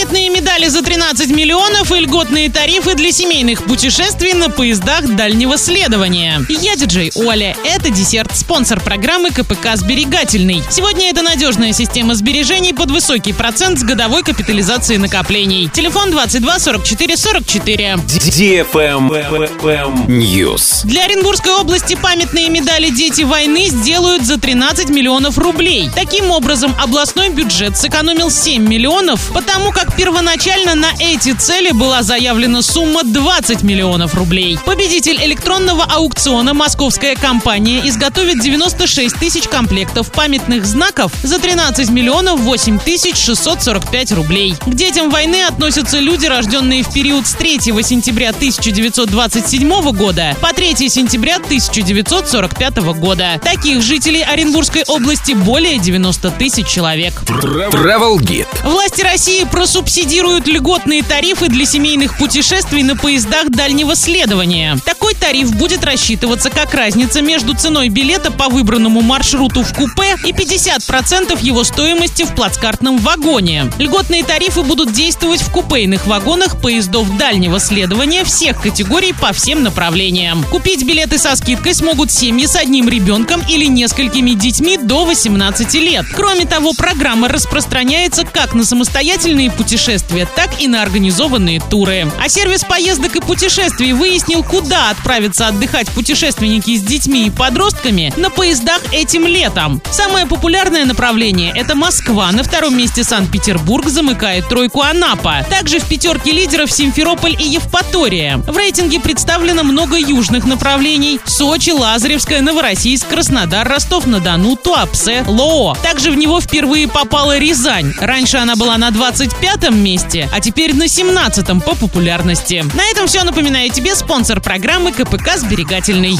Памятные медали за 13 миллионов и льготные тарифы для семейных путешествий на поездах дальнего следования. Я диджей Оля. Это десерт, спонсор программы КПК «Сберегательный». Сегодня это надежная система сбережений под высокий процент с годовой капитализацией накоплений. Телефон 22 44 44. News. Для Оренбургской области памятные медали «Дети войны» сделают за 13 миллионов рублей. Таким образом, областной бюджет сэкономил 7 миллионов, потому как первоначально на эти цели была заявлена сумма 20 миллионов рублей. Победитель электронного аукциона московская компания изготовит 96 тысяч комплектов памятных знаков за 13 миллионов 8 тысяч 645 рублей. К детям войны относятся люди, рожденные в период с 3 сентября 1927 года по 3 сентября 1945 года. Таких жителей Оренбургской области более 90 тысяч человек. Travel Guide. Власти России просубсидируют льготные тарифы для семейных путешествий на поездах дальнего следования. Такой тариф будет рассчитываться как разница между ценой билета по выбранному маршруту в купе и 50% его стоимости в плацкартном вагоне. Льготные тарифы будут действовать в купейных вагонах поездов дальнего следования всех категорий по всем направлениям. Купить билеты со скидкой смогут семьи с одним ребенком или несколькими детьми до 18 лет. Кроме того, программа распространяется как на самостоятельные путешествия, так и на организованные туры. А сервис поездок и путешествий выяснил, куда отправиться отдыхать путешественники с детьми и подростками на поездах этим летом. Самое популярное направление – это Москва. На втором месте Санкт-Петербург замыкает тройку Анапа. Также в пятерке лидеров Симферополь и Евпатория. В рейтинге представлено много южных направлений – Сочи, Лазаревская, Новороссийск, Краснодар, Ростов-на-Дону, Туапсе, Лоо. Также в него впервые попала Рязань. Раньше она была на 25 месте, а теперь на 17 по популярности. На этом все. Напоминаю тебе спонсор программы КПК «Сберегательный».